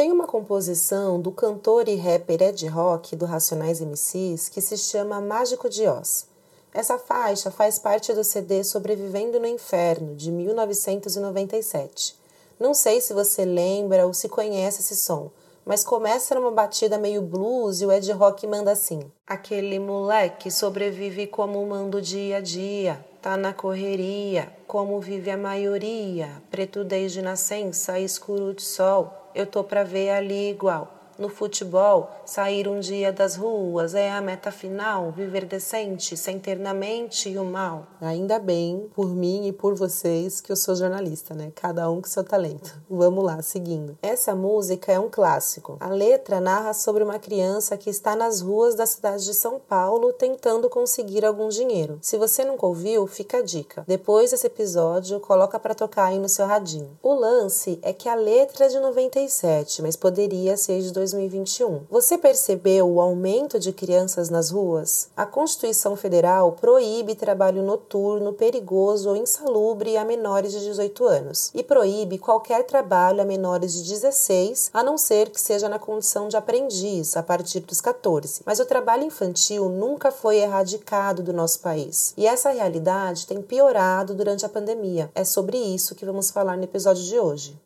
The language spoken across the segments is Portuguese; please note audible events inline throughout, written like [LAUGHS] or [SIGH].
Tem uma composição do cantor e rapper Ed Rock do Racionais MCs que se chama Mágico de Oz. Essa faixa faz parte do CD Sobrevivendo no Inferno, de 1997. Não sei se você lembra ou se conhece esse som, mas começa numa batida meio blues e o Ed Rock manda assim: Aquele moleque sobrevive como manda dia a dia, tá na correria, como vive a maioria, preto desde nascença, escuro de sol, eu tô pra ver ali igual. No futebol, sair um dia das ruas é a meta final, viver decente, sem ter na mente o mal. Ainda bem, por mim e por vocês, que eu sou jornalista, né? Cada um com seu talento. Vamos lá, seguindo. Essa música é um clássico. A letra narra sobre uma criança que está nas ruas da cidade de São Paulo tentando conseguir algum dinheiro. Se você nunca ouviu, fica a dica. Depois desse episódio, coloca para tocar aí no seu radinho. O lance é que a letra é de 97, mas poderia ser de 2021. Você percebeu o aumento de crianças nas ruas? A Constituição Federal proíbe trabalho noturno, perigoso ou insalubre a menores de 18 anos e proíbe qualquer trabalho a menores de 16, a não ser que seja na condição de aprendiz a partir dos 14. Mas o trabalho infantil nunca foi erradicado do nosso país e essa realidade tem piorado durante a pandemia. É sobre isso que vamos falar no episódio de hoje.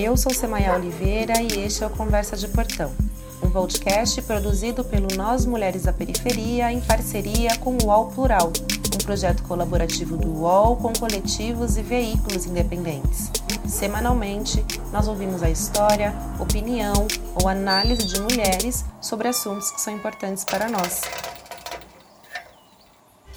Eu sou Semaia Oliveira e este é o Conversa de Portão, um podcast produzido pelo Nós Mulheres da Periferia em parceria com o UOL Plural, um projeto colaborativo do UOL com coletivos e veículos independentes. Semanalmente, nós ouvimos a história, opinião ou análise de mulheres sobre assuntos que são importantes para nós.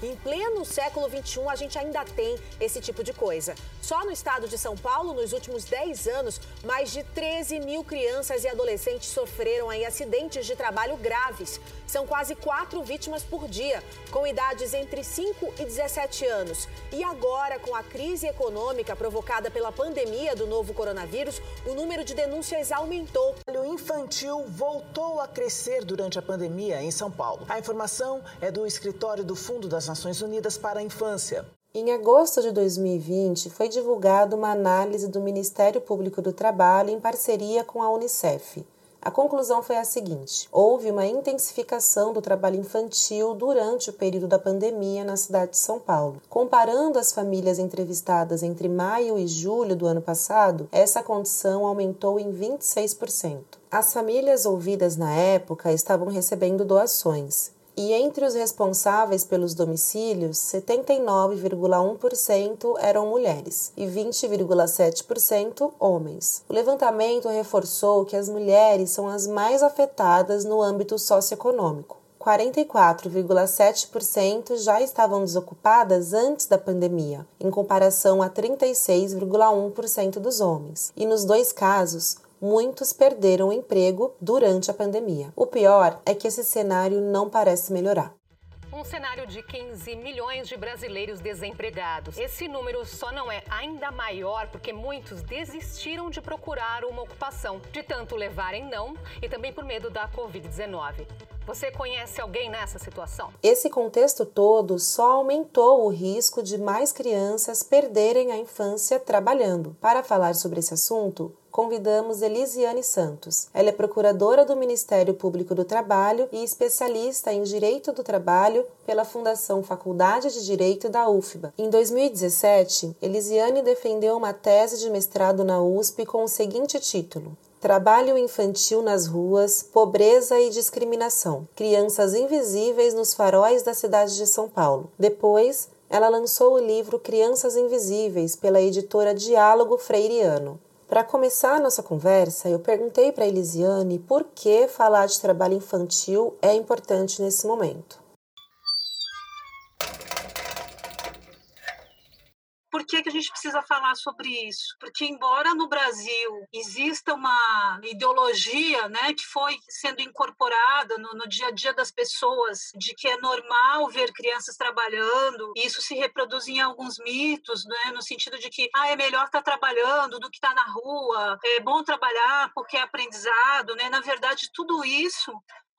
Em pleno século XXI, a gente ainda tem esse tipo de coisa. Só no estado de São Paulo, nos últimos 10 anos, mais de 13 mil crianças e adolescentes sofreram aí acidentes de trabalho graves. São quase quatro vítimas por dia, com idades entre 5 e 17 anos. E agora, com a crise econômica provocada pela pandemia do novo coronavírus, o número de denúncias aumentou. O infantil voltou a crescer durante a pandemia em São Paulo. A informação é do escritório do Fundo das Nações Unidas para a Infância. Em agosto de 2020, foi divulgada uma análise do Ministério Público do Trabalho em parceria com a Unicef. A conclusão foi a seguinte: houve uma intensificação do trabalho infantil durante o período da pandemia na cidade de São Paulo. Comparando as famílias entrevistadas entre maio e julho do ano passado, essa condição aumentou em 26%. As famílias ouvidas na época estavam recebendo doações. E entre os responsáveis pelos domicílios, 79,1% eram mulheres e 20,7% homens. O levantamento reforçou que as mulheres são as mais afetadas no âmbito socioeconômico. 44,7% já estavam desocupadas antes da pandemia, em comparação a 36,1% dos homens. E nos dois casos, muitos perderam o emprego durante a pandemia. O pior é que esse cenário não parece melhorar. Um cenário de 15 milhões de brasileiros desempregados. Esse número só não é ainda maior porque muitos desistiram de procurar uma ocupação, de tanto levarem não e também por medo da Covid-19. Você conhece alguém nessa situação? Esse contexto todo só aumentou o risco de mais crianças perderem a infância trabalhando. Para falar sobre esse assunto, convidamos Elisiane Santos. Ela é procuradora do Ministério Público do Trabalho e especialista em Direito do Trabalho pela Fundação Faculdade de Direito da UFBA. Em 2017, Elisiane defendeu uma tese de mestrado na USP com o seguinte título: Trabalho infantil nas ruas, pobreza e discriminação. Crianças invisíveis nos faróis da cidade de São Paulo. Depois, ela lançou o livro Crianças Invisíveis pela editora Diálogo Freiriano. Para começar a nossa conversa, eu perguntei para Elisiane por que falar de trabalho infantil é importante nesse momento. Por que, que a gente precisa falar sobre isso? Porque, embora no Brasil exista uma ideologia né, que foi sendo incorporada no, no dia a dia das pessoas, de que é normal ver crianças trabalhando, e isso se reproduz em alguns mitos, né, no sentido de que ah, é melhor estar tá trabalhando do que estar tá na rua, é bom trabalhar porque é aprendizado. Né? Na verdade, tudo isso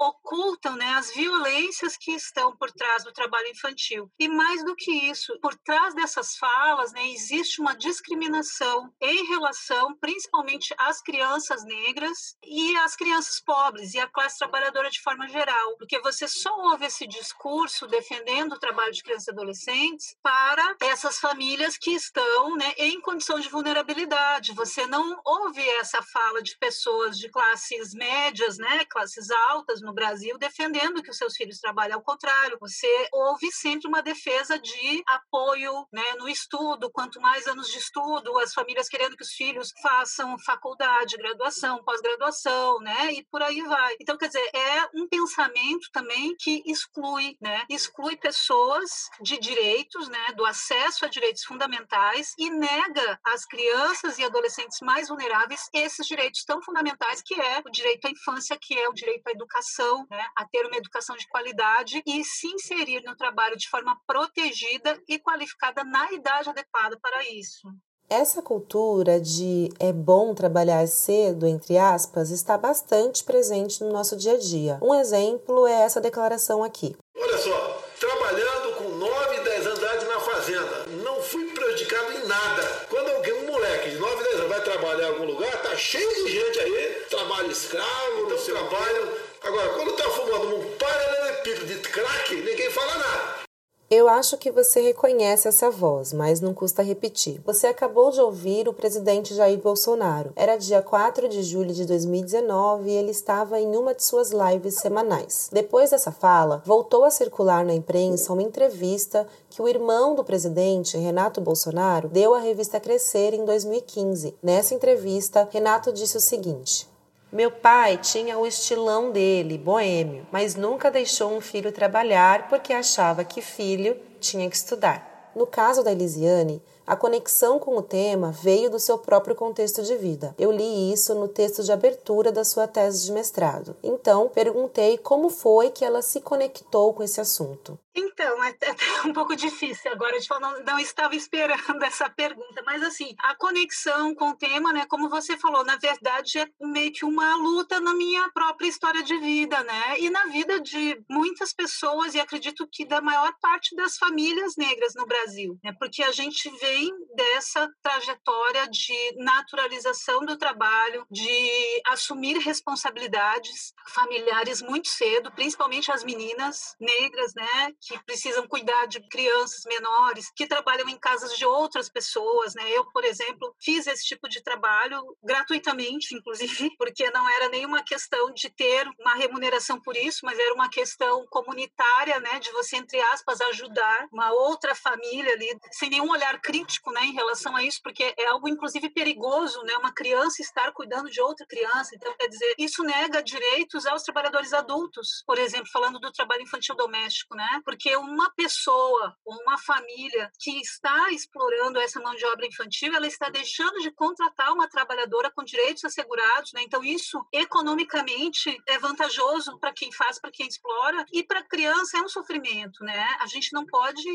ocultam né, as violências que estão por trás do trabalho infantil. E mais do que isso, por trás dessas falas, né, existe uma discriminação em relação, principalmente às crianças negras e às crianças pobres e à classe trabalhadora de forma geral, porque você só ouve esse discurso defendendo o trabalho de crianças e adolescentes para essas famílias que estão né, em condição de vulnerabilidade. Você não ouve essa fala de pessoas de classes médias, né, classes altas no Brasil, defendendo que os seus filhos trabalhem. Ao contrário, você ouve sempre uma defesa de apoio né, no estudo. Quanto mais anos de estudo, as famílias querendo que os filhos façam faculdade, graduação, pós-graduação, né, e por aí vai. Então, quer dizer, é um pensamento também que exclui, né, exclui pessoas de direitos, né, do acesso a direitos fundamentais e nega às crianças e adolescentes mais vulneráveis esses direitos tão fundamentais que é o direito à infância, que é o direito à educação, né, a ter uma educação de qualidade e se inserir no trabalho de forma protegida e qualificada na idade adequada para isso. Essa cultura de é bom trabalhar cedo, entre aspas, está bastante presente no nosso dia a dia. Um exemplo é essa declaração aqui. Olha só, trabalhando com 9, 10 anos de idade na fazenda, não fui prejudicado em nada. Quando alguém, um moleque de 9, 10 anos vai trabalhar em algum lugar, tá cheio de gente aí, trabalho escravo, no seu trabalho. Agora, quando tá fumando um paralelepípedo de crack, ninguém fala nada. Eu acho que você reconhece essa voz, mas não custa repetir. Você acabou de ouvir o presidente Jair Bolsonaro. Era dia 4 de julho de 2019 e ele estava em uma de suas lives semanais. Depois dessa fala, voltou a circular na imprensa uma entrevista que o irmão do presidente, Renato Bolsonaro, deu à revista Crescer em 2015. Nessa entrevista, Renato disse o seguinte: meu pai tinha o estilão dele, boêmio, mas nunca deixou um filho trabalhar porque achava que filho tinha que estudar. No caso da Elisiane, a conexão com o tema veio do seu próprio contexto de vida. Eu li isso no texto de abertura da sua tese de mestrado. Então, perguntei como foi que ela se conectou com esse assunto. Então, é, é [LAUGHS] um pouco difícil agora de falar, não, não, estava esperando [LAUGHS] essa pergunta, mas assim, a conexão com o tema, né, como você falou, na verdade é meio que uma luta na minha própria história de vida, né, e na vida de muitas pessoas, e acredito que da maior parte das famílias negras no Brasil, né, porque a gente vê vem dessa trajetória de naturalização do trabalho, de assumir responsabilidades familiares muito cedo, principalmente as meninas negras, né, que precisam cuidar de crianças menores, que trabalham em casas de outras pessoas, né? Eu, por exemplo, fiz esse tipo de trabalho gratuitamente, inclusive, [LAUGHS] porque não era nenhuma questão de ter uma remuneração por isso, mas era uma questão comunitária, né, de você entre aspas ajudar uma outra família ali sem nenhum olhar crítico crítico né, em relação a isso, porque é algo, inclusive, perigoso, né, uma criança estar cuidando de outra criança. Então, quer dizer, isso nega direitos aos trabalhadores adultos, por exemplo, falando do trabalho infantil doméstico, né? Porque uma pessoa, uma família que está explorando essa mão de obra infantil, ela está deixando de contratar uma trabalhadora com direitos assegurados, né? Então, isso economicamente é vantajoso para quem faz, para quem explora, e para a criança é um sofrimento, né? A gente não pode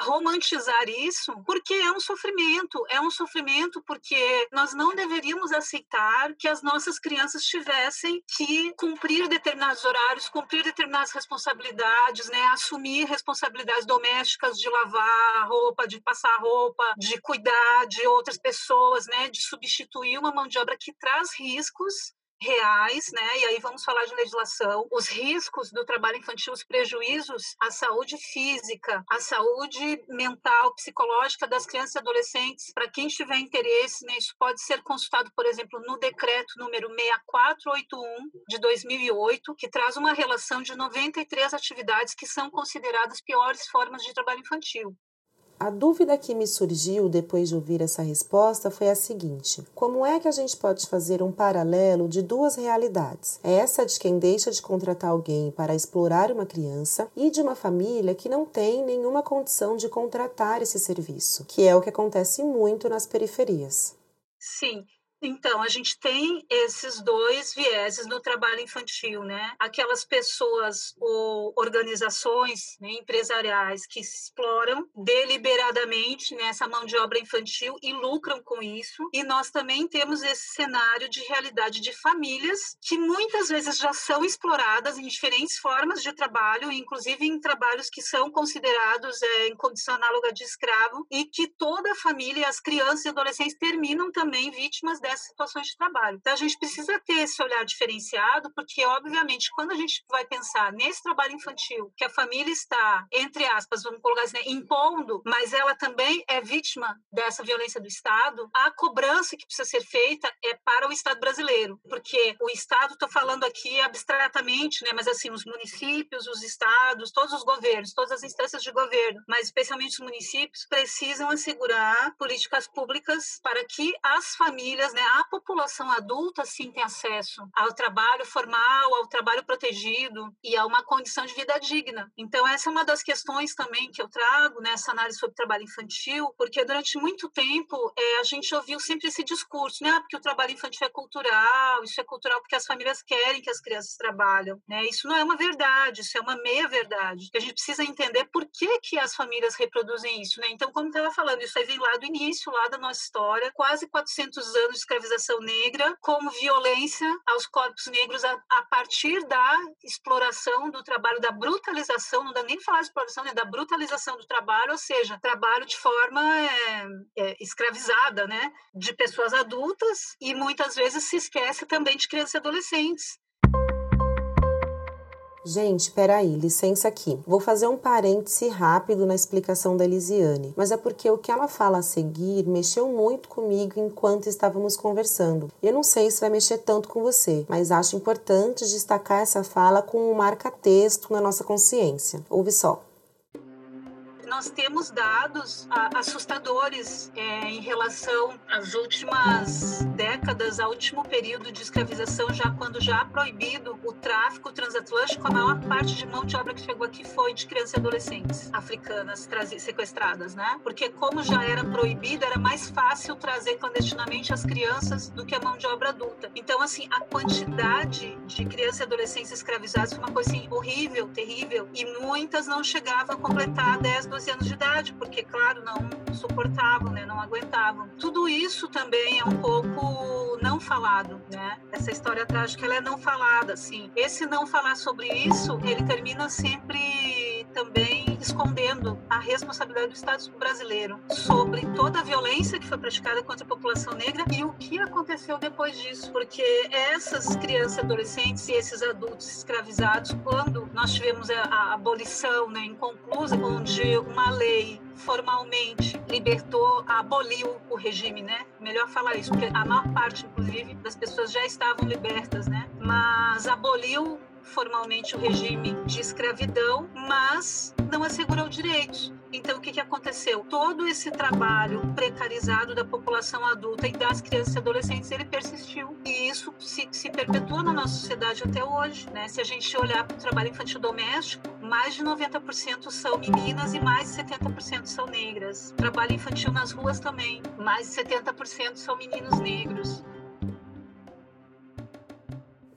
romantizar isso, porque é um sofrimento, é um sofrimento porque nós não deveríamos aceitar que as nossas crianças tivessem que cumprir determinados horários, cumprir determinadas responsabilidades, né, assumir responsabilidades domésticas de lavar roupa, de passar roupa, de cuidar de outras pessoas, né, de substituir uma mão de obra que traz riscos reais, né? E aí vamos falar de legislação, os riscos do trabalho infantil, os prejuízos à saúde física, à saúde mental, psicológica das crianças e adolescentes. Para quem tiver interesse, né, isso pode ser consultado, por exemplo, no decreto número 6481 de 2008, que traz uma relação de 93 atividades que são consideradas piores formas de trabalho infantil. A dúvida que me surgiu depois de ouvir essa resposta foi a seguinte: como é que a gente pode fazer um paralelo de duas realidades? Essa de quem deixa de contratar alguém para explorar uma criança e de uma família que não tem nenhuma condição de contratar esse serviço, que é o que acontece muito nas periferias. Sim, Então, a gente tem esses dois vieses no trabalho infantil, né? Aquelas pessoas ou organizações né, empresariais que exploram deliberadamente nessa né, mão de obra infantil e lucram com isso. E nós também temos esse cenário de realidade de famílias que muitas vezes já são exploradas em diferentes formas de trabalho, inclusive em trabalhos que são considerados é, em condição análoga de escravo, e que toda a família, as crianças e adolescentes terminam também vítimas dessas situações de trabalho. Então, a gente precisa ter esse olhar diferenciado, porque, obviamente, quando a gente vai pensar nesse trabalho infantil, que a família está, entre aspas, vamos colocar assim, né, impondo, mas ela também é vítima dessa violência do Estado, a cobrança que precisa ser feita é para o Estado brasileiro, porque o Estado, estou falando aqui abstratamente, né, mas assim, os municípios, os estados, todos os governos, todas as instâncias de governo, mas especialmente os municípios, precisam assegurar políticas públicas para que as famílias, né, a população adulta sim tem acesso ao trabalho formal, ao trabalho protegido e a uma condição de vida digna. Então essa é uma das questões também que eu trago nessa análise sobre trabalho infantil, porque durante muito tempo é, a gente ouviu sempre esse discurso, né? Ah, porque o trabalho infantil é cultural, isso é cultural porque as famílias querem que as crianças trabalham, né? Isso não é uma verdade, isso é uma meia verdade. A gente precisa entender por que que as famílias reproduzem isso, né? Então, como estava falando, isso aí vem lá do início, lá da nossa história, quase 400 anos escravização negra como violência aos corpos negros a, a, partir da exploração do trabalho, da brutalização, não dá nem falar de exploração, né, da brutalização do trabalho, ou seja, trabalho de forma é, é, escravizada, né, de pessoas adultas e muitas vezes se esquece também de crianças e adolescentes. Gente, peraí, licença aqui. Vou fazer um parêntese rápido na explicação da Elisiane, mas é porque o que ela fala a seguir mexeu muito comigo enquanto estávamos conversando. Eu não sei se vai mexer tanto com você, mas acho importante destacar essa fala com um marca-texto na nossa consciência. Ouve só nós temos dados assustadores é, em relação às últimas décadas, ao último período de escravização, já quando já proibido o tráfico transatlântico, a maior parte de mão de obra que chegou aqui foi de crianças e adolescentes africanas sequestradas, né? Porque como já era proibido, era mais fácil trazer clandestinamente as crianças do que a mão de obra adulta. Então, assim, a quantidade de crianças e adolescentes escravizadas foi uma coisa assim, horrível, terrível, e muitas não chegavam a completar 10, 12 12 anos de idade, porque, claro, não suportavam, né, não aguentavam. Tudo isso também é um pouco não falado, né? Essa história trágica, ela é não falada, assim. Esse não falar sobre isso, ele termina sempre também escondendo a responsabilidade do Estado brasileiro sobre toda a violência que foi praticada contra a população negra e o que aconteceu depois disso, porque essas crianças, adolescentes e esses adultos escravizados, quando nós tivemos a, a abolição né, inconclusa, onde uma lei formalmente libertou, aboliu o regime, né? Melhor falar isso, porque a maior parte, inclusive, das pessoas já estavam libertas, né? Mas aboliu formalmente o regime de escravidão, mas não assegurou direitos. Então, o que, que aconteceu? Todo esse trabalho precarizado da população adulta e das crianças e adolescentes, ele persistiu. E isso se, se perpetua na nossa sociedade até hoje. Né? Se a gente olhar para o trabalho infantil doméstico, mais de 90% são meninas e mais de 70% são negras. Trabalho infantil nas ruas também, mais de 70% são meninos negros.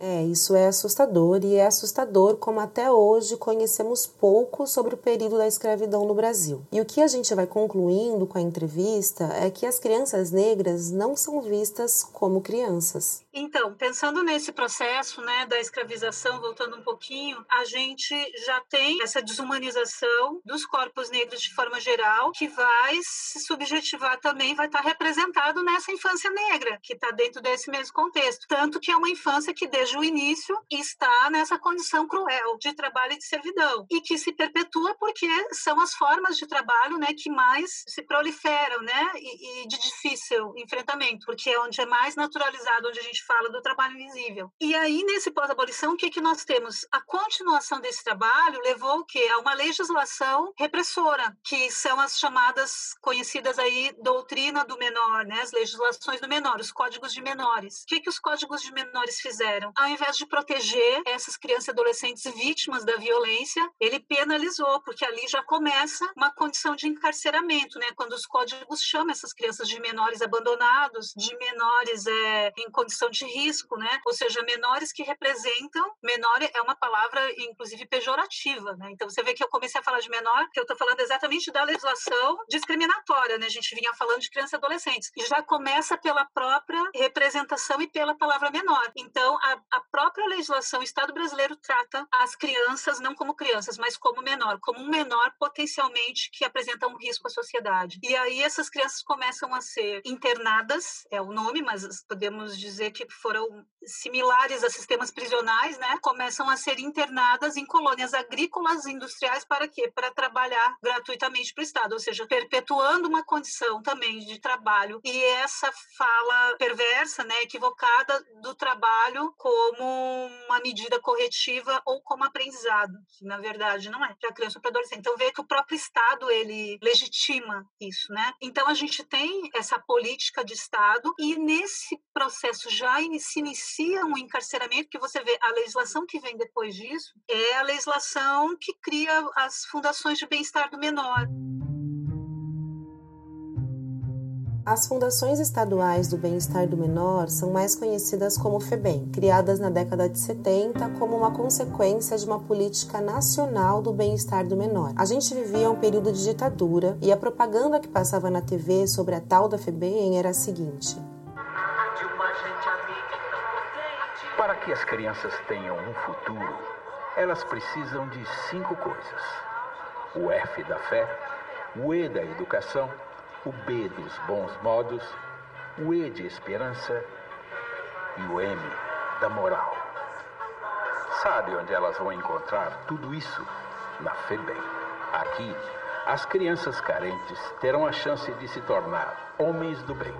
É, isso é assustador e é assustador como até hoje conhecemos pouco sobre o período da escravidão no Brasil. E o que a gente vai concluindo com a entrevista é que as crianças negras não são vistas como crianças. Então, pensando nesse processo né, da escravização, voltando um pouquinho, a gente já tem essa desumanização dos corpos negros de forma geral, que vai se subjetivar também, vai estar representado nessa infância negra, que está dentro desse mesmo contexto. Tanto que é uma infância que, desde o início, está nessa condição cruel de trabalho e de servidão, e que se perpetua porque são as formas de trabalho né, que mais se proliferam né, e, e de difícil enfrentamento, porque é onde é mais naturalizado, onde a gente fala do trabalho invisível. E aí, nesse pós-abolição, o que, que nós temos? A continuação desse trabalho levou o quê? A uma legislação repressora, que são as chamadas, conhecidas aí, doutrina do menor, né? as legislações do menor, os códigos de menores. O que, que os códigos de menores fizeram? ao invés de proteger essas crianças e adolescentes vítimas da violência, ele penalizou, porque ali já começa uma condição de encarceramento, né? Quando os códigos chamam essas crianças de menores abandonados, de menores é, em condição de risco, né? Ou seja, menores que representam, menor é uma palavra, inclusive, pejorativa, né? Então, você vê que eu comecei a falar de menor, que eu estou falando exatamente da legislação discriminatória, né? A gente vinha falando de crianças e adolescentes. E já começa pela própria representação e pela palavra menor. Então, a, a própria legislação, o Estado brasileiro trata as crianças não como crianças, mas como menor, como um menor potencialmente que apresenta um risco à sociedade. E aí essas crianças começam a ser internadas, é o nome, mas podemos dizer que foram similares a sistemas prisionais, né? Começam a ser internadas em colônias agrícolas e industriais para quê? Para trabalhar gratuitamente para o Estado, ou seja, perpetuando uma condição também de trabalho. E essa fala perversa, né, equivocada do trabalho como uma medida corretiva ou como aprendizado, que na verdade não é para criança ou para adolescente. Então vê que o próprio Estado ele legitima isso, né? Então a gente tem essa política de Estado e nesse processo já se inicia um encarceramento que você vê a legislação que vem depois disso é a legislação que cria as fundações de bem-estar do menor. As Fundações Estaduais do Bem-Estar do Menor são mais conhecidas como FEBEM, criadas na década de 70 como uma consequência de uma política nacional do bem-estar do menor. A gente vivia um período de ditadura e a propaganda que passava na TV sobre a tal da FEBEM era a seguinte: que as crianças tenham um futuro, elas precisam de cinco coisas: o F da fé, o E da educação o B dos bons modos, o E de esperança e o M da moral. Sabe onde elas vão encontrar tudo isso? Na FEBEM. Aqui, as crianças carentes terão a chance de se tornar homens do bem.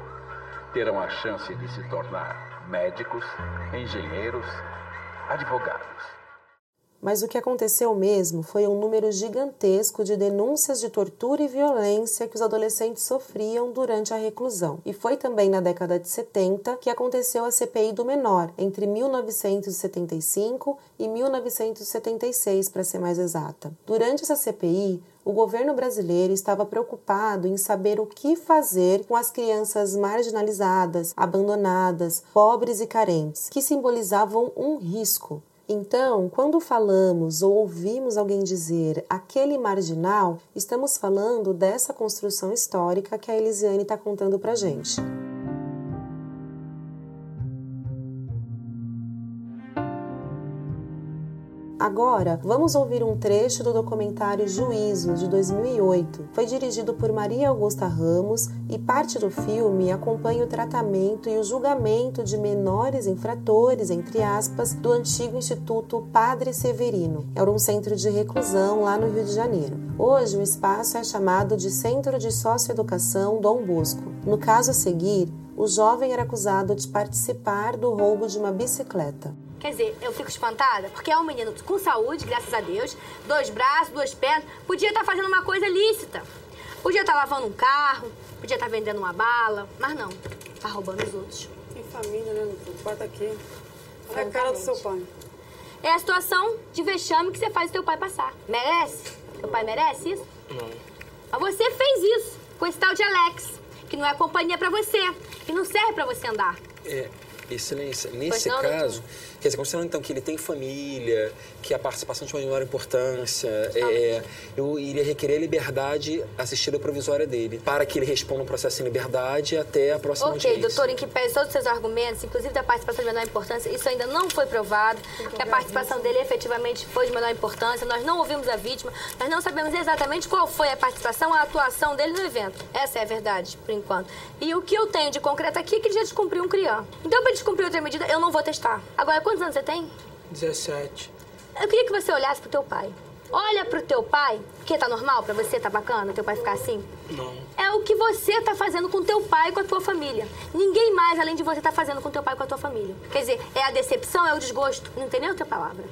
Terão a chance de se tornar médicos, engenheiros, advogados. Mas o que aconteceu mesmo foi um número gigantesco de denúncias de tortura e violência que os adolescentes sofriam durante a reclusão. E foi também na década de 70 que aconteceu a CPI do menor, entre 1975 e 1976, para ser mais exata. Durante essa CPI, o governo brasileiro estava preocupado em saber o que fazer com as crianças marginalizadas, abandonadas, pobres e carentes, que simbolizavam um risco. Então, quando falamos ou ouvimos alguém dizer aquele marginal, estamos falando dessa construção histórica que a Elisiane está contando para gente. Agora, vamos ouvir um trecho do documentário Juízo, de 2008. Foi dirigido por Maria Augusta Ramos e parte do filme acompanha o tratamento e o julgamento de menores infratores, entre aspas, do antigo Instituto Padre Severino. Era um centro de reclusão lá no Rio de Janeiro. Hoje, o espaço é chamado de Centro de Socioeducação Dom Bosco. No caso a seguir, o jovem era acusado de participar do roubo de uma bicicleta. Quer dizer, eu fico espantada porque é um menino com saúde, graças a Deus, dois braços, duas pernas, podia estar tá fazendo uma coisa lícita. Podia estar tá lavando um carro, podia estar tá vendendo uma bala, mas não, tá roubando os outros. Tem família, né, doutor? O pai tá aqui. Olha a cara do seu pai. É a situação de vexame que você faz o teu pai passar. Merece? Teu pai merece isso? Não. Mas você fez isso com esse tal de Alex, que não é companhia para você, que não serve para você andar. É, excelência, nesse não, caso... Doutor? Quer dizer, considerando então que ele tem família, que a participação de uma menor importância, é, eu iria requerer a liberdade assistida provisória dele, para que ele responda um processo em liberdade até a próxima okay, audiência. Ok, doutor, em que pese todos os seus argumentos, inclusive da participação de menor importância, isso ainda não foi provado, que a participação dele efetivamente foi de menor importância, nós não ouvimos a vítima, nós não sabemos exatamente qual foi a participação, a atuação dele no evento. Essa é a verdade, por enquanto. E o que eu tenho de concreto aqui é que ele já descumpriu um crião. Então, para descumprir outra medida, eu não vou testar. Agora, Quantos anos você tem? 17. Eu queria que você olhasse pro teu pai. Olha pro teu pai, que tá normal pra você, tá bacana, teu pai ficar assim? Não. É o que você tá fazendo com teu pai e com a tua família. Ninguém mais, além de você, tá fazendo com teu pai e com a tua família. Quer dizer, é a decepção, é o desgosto. Não tem nem outra palavra.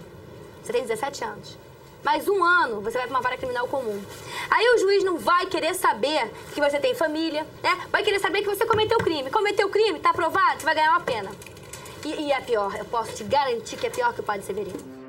Você tem 17 anos. Mais um ano, você vai pra uma vara criminal comum. Aí o juiz não vai querer saber que você tem família, né? Vai querer saber que você cometeu crime. Cometeu crime, tá aprovado, você vai ganhar uma pena. E, e é pior, eu posso te garantir que é pior que o padre Severino.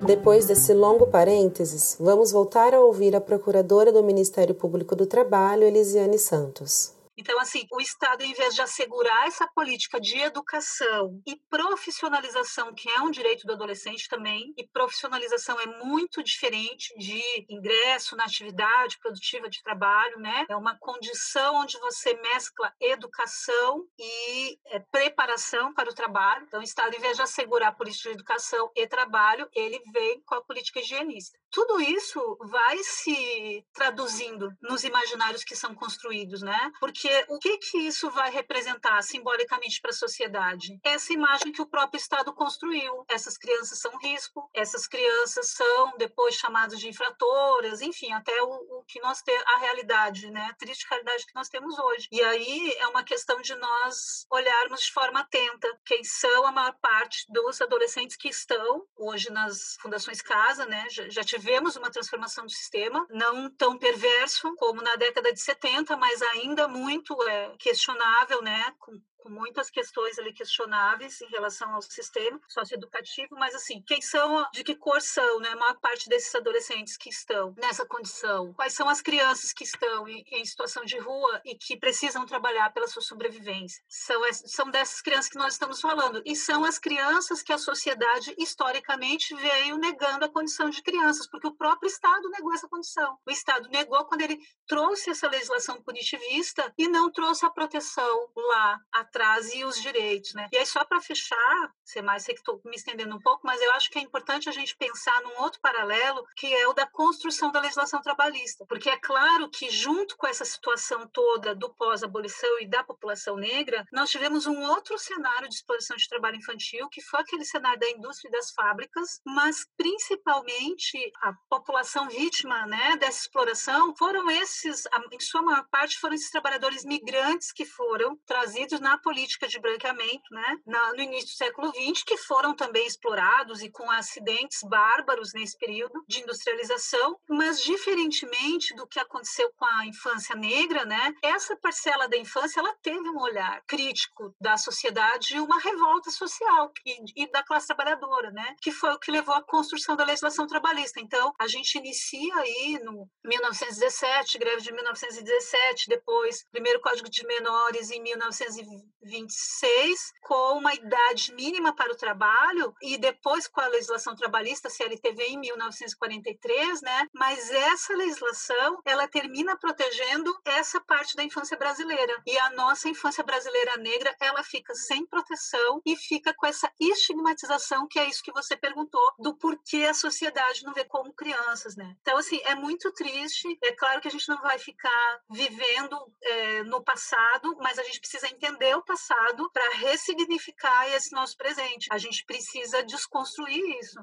Depois desse longo parênteses, vamos voltar a ouvir a procuradora do Ministério Público do Trabalho, Elisiane Santos. Então, assim, o Estado, em vez de assegurar essa política de educação e profissionalização, que é um direito do adolescente também, e profissionalização é muito diferente de ingresso na atividade produtiva de trabalho, né? É uma condição onde você mescla educação e é, preparação para o trabalho. Então, o Estado, em vez de assegurar a política de educação e trabalho, ele vem com a política higienista. Tudo isso vai se traduzindo nos imaginários que são construídos, né? Porque o que que isso vai representar simbolicamente para a sociedade? Essa imagem que o próprio Estado construiu. Essas crianças são risco, essas crianças são depois chamadas de infratoras, enfim, até o, o que nós temos, a realidade, né? A triste realidade que nós temos hoje. E aí é uma questão de nós olharmos de forma atenta quem são a maior parte dos adolescentes que estão hoje nas fundações casa, né? Já, já tivemos uma transformação do sistema, não tão perverso como na década de 70, mas ainda muito é, questionável, né? Com, com muitas questões ali questionáveis em relação ao sistema socioeducativo, mas assim, quem são, de que cor são, né? A maior parte desses adolescentes que estão nessa condição. Quais são as crianças que estão em, em situação de rua e que precisam trabalhar pela sua sobrevivência? São, são dessas crianças que nós estamos falando. E são as crianças que a sociedade, historicamente, veio negando a condição de crianças, porque o próprio Estado negou essa condição. O Estado negou quando ele trouxe essa legislação punitivista e não trouxe a proteção lá atrás atrás e os direitos, né? E aí só para fechar, ser mais sei que estou me estendendo um pouco, mas eu acho que é importante a gente pensar num outro paralelo que é o da construção da legislação trabalhista, porque é claro que junto com essa situação toda do pós-abolição e da população negra, nós tivemos um outro cenário de exploração de trabalho infantil, que foi aquele cenário da indústria e das fábricas, mas principalmente a população vítima, né, dessa exploração foram esses, em sua maior parte, foram esses trabalhadores migrantes que foram trazidos na política de branqueamento, né, no início do século XX, que foram também explorados e com acidentes bárbaros nesse período de industrialização, mas diferentemente do que aconteceu com a infância negra, né, essa parcela da infância ela teve um olhar crítico da sociedade e uma revolta social e, e da classe trabalhadora, né, que foi o que levou à construção da legislação trabalhista. Então, a gente inicia aí no 1917, greve de 1917, depois primeiro Código de Menores em 1920 26, com uma idade mínima para o trabalho, e depois com a legislação trabalhista, CLTV, em 1943, né? Mas essa legislação, ela termina protegendo essa parte da infância brasileira. E a nossa infância brasileira negra, ela fica sem proteção e fica com essa estigmatização, que é isso que você perguntou, do porquê a sociedade não vê como crianças, né? Então, assim, é muito triste. É claro que a gente não vai ficar vivendo é, no passado, mas a gente precisa entender o passado para ressignificar esse nosso presente. A gente precisa desconstruir isso.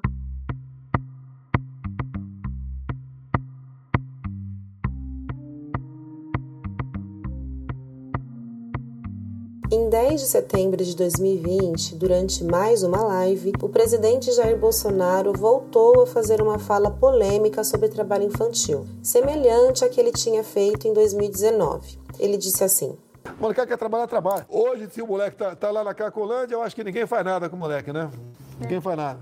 Em 10 de setembro de 2020, durante mais uma live, o presidente Jair Bolsonaro voltou a fazer uma fala polêmica sobre trabalho infantil, semelhante à que ele tinha feito em 2019. Ele disse assim: o moleque quer trabalhar, trabalha. Hoje, se o moleque tá, tá lá na Cacolândia, eu acho que ninguém faz nada com o moleque, né? Ninguém faz nada.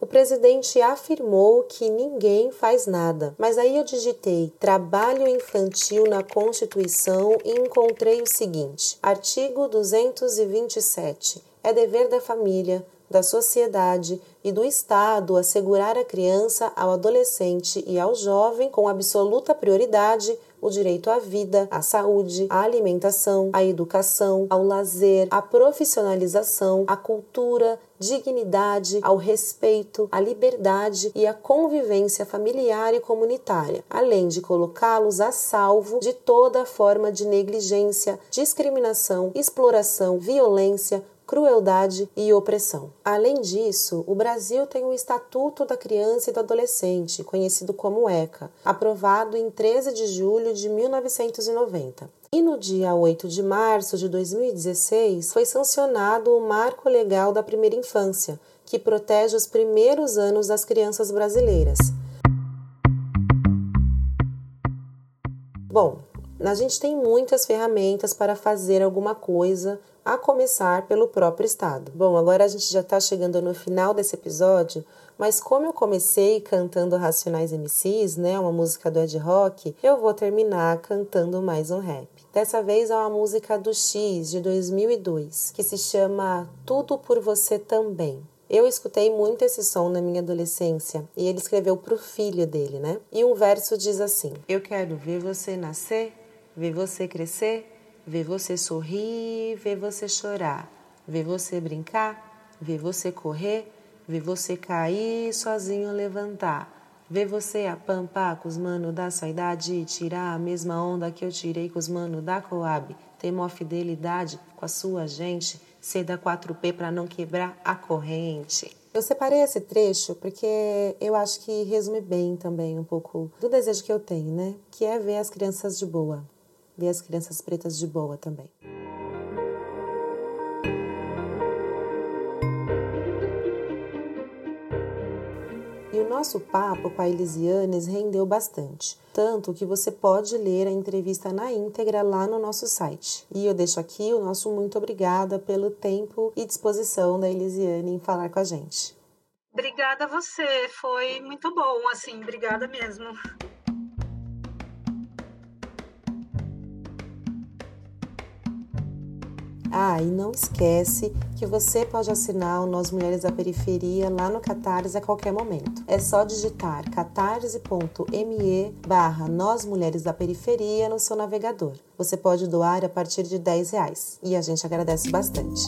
O presidente afirmou que ninguém faz nada, mas aí eu digitei trabalho infantil na Constituição e encontrei o seguinte: artigo 227. É dever da família, da sociedade e do Estado assegurar à criança, ao adolescente e ao jovem, com absoluta prioridade, o direito à vida, à saúde, à alimentação, à educação, ao lazer, à profissionalização, à cultura, dignidade, ao respeito, à liberdade e à convivência familiar e comunitária, além de colocá-los a salvo de toda forma de negligência, discriminação, exploração, violência, crueldade e opressão. Além disso, o Brasil tem o Estatuto da Criança e do Adolescente, conhecido como ECA, aprovado em 13 de julho de 1990. E no dia 8 de março de 2016 foi sancionado o Marco Legal da Primeira Infância, que protege os primeiros anos das crianças brasileiras. Bom, A gente tem muitas ferramentas para fazer alguma coisa, a começar pelo próprio Estado. Bom, agora a gente já está chegando no final desse episódio, mas como eu comecei cantando Racionais MCs, né, uma música do Ed Rock, eu vou terminar cantando mais um rap. Dessa vez é uma música do X de 2002, que se chama Tudo por Você Também. Eu escutei muito esse som na minha adolescência e ele escreveu para o filho dele, né? E um verso diz assim: Eu quero ver você nascer, ver você crescer, ver você sorrir, ver você chorar, ver você brincar, ver você correr, ver você cair sozinho levantar. Ver você apampar com os mano da sua idade e tirar a mesma onda que eu tirei com os mano da Coab. Ter maior fidelidade com a sua gente C da 4P para não quebrar a corrente. Eu separei esse trecho porque eu acho que resume bem também um pouco do desejo que eu tenho, né? Que é ver as crianças de boa, ver as crianças pretas de boa também. E o nosso papo com a Elisianes rendeu bastante, tanto que você pode ler a entrevista na íntegra lá no nosso site. E eu deixo aqui o nosso muito obrigada pelo tempo e disposição da Elisiane em falar com a gente. Obrigada a você, foi muito bom, assim, obrigada mesmo. Ah, e não esquece que você pode assinar o Nós Mulheres da Periferia lá no Catarse a qualquer momento. É só digitar catarse.me barra Nós Mulheres da Periferia no seu navegador. Você pode doar a partir de 10 reais e a gente agradece bastante.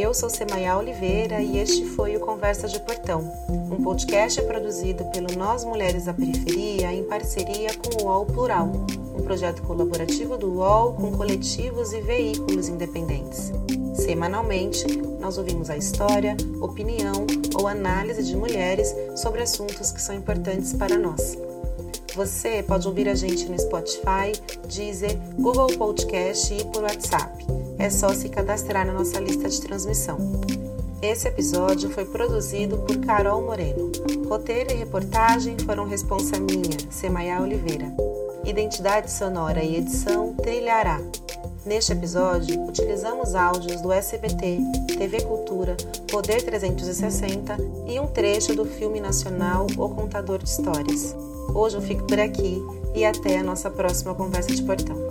Eu sou Semaia Oliveira e este foi o Conversa de Portão, um podcast produzido pelo Nós Mulheres da Periferia em parceria com o UOL Plural, um projeto colaborativo do UOL com coletivos e veículos independentes. Semanalmente, nós ouvimos a história, opinião ou análise de mulheres sobre assuntos que são importantes para nós. Você pode ouvir a gente no Spotify, Deezer, Google Podcast e por WhatsApp é só se cadastrar na nossa lista de transmissão. Esse episódio foi produzido por Carol Moreno. Roteiro e reportagem foram responsa minha, Semaia Oliveira. Identidade sonora e edição Trilhará. Neste episódio, utilizamos áudios do SBT, TV Cultura, Poder 360 e um trecho do filme nacional O Contador de Histórias. Hoje eu fico por aqui e até a nossa próxima conversa de portão.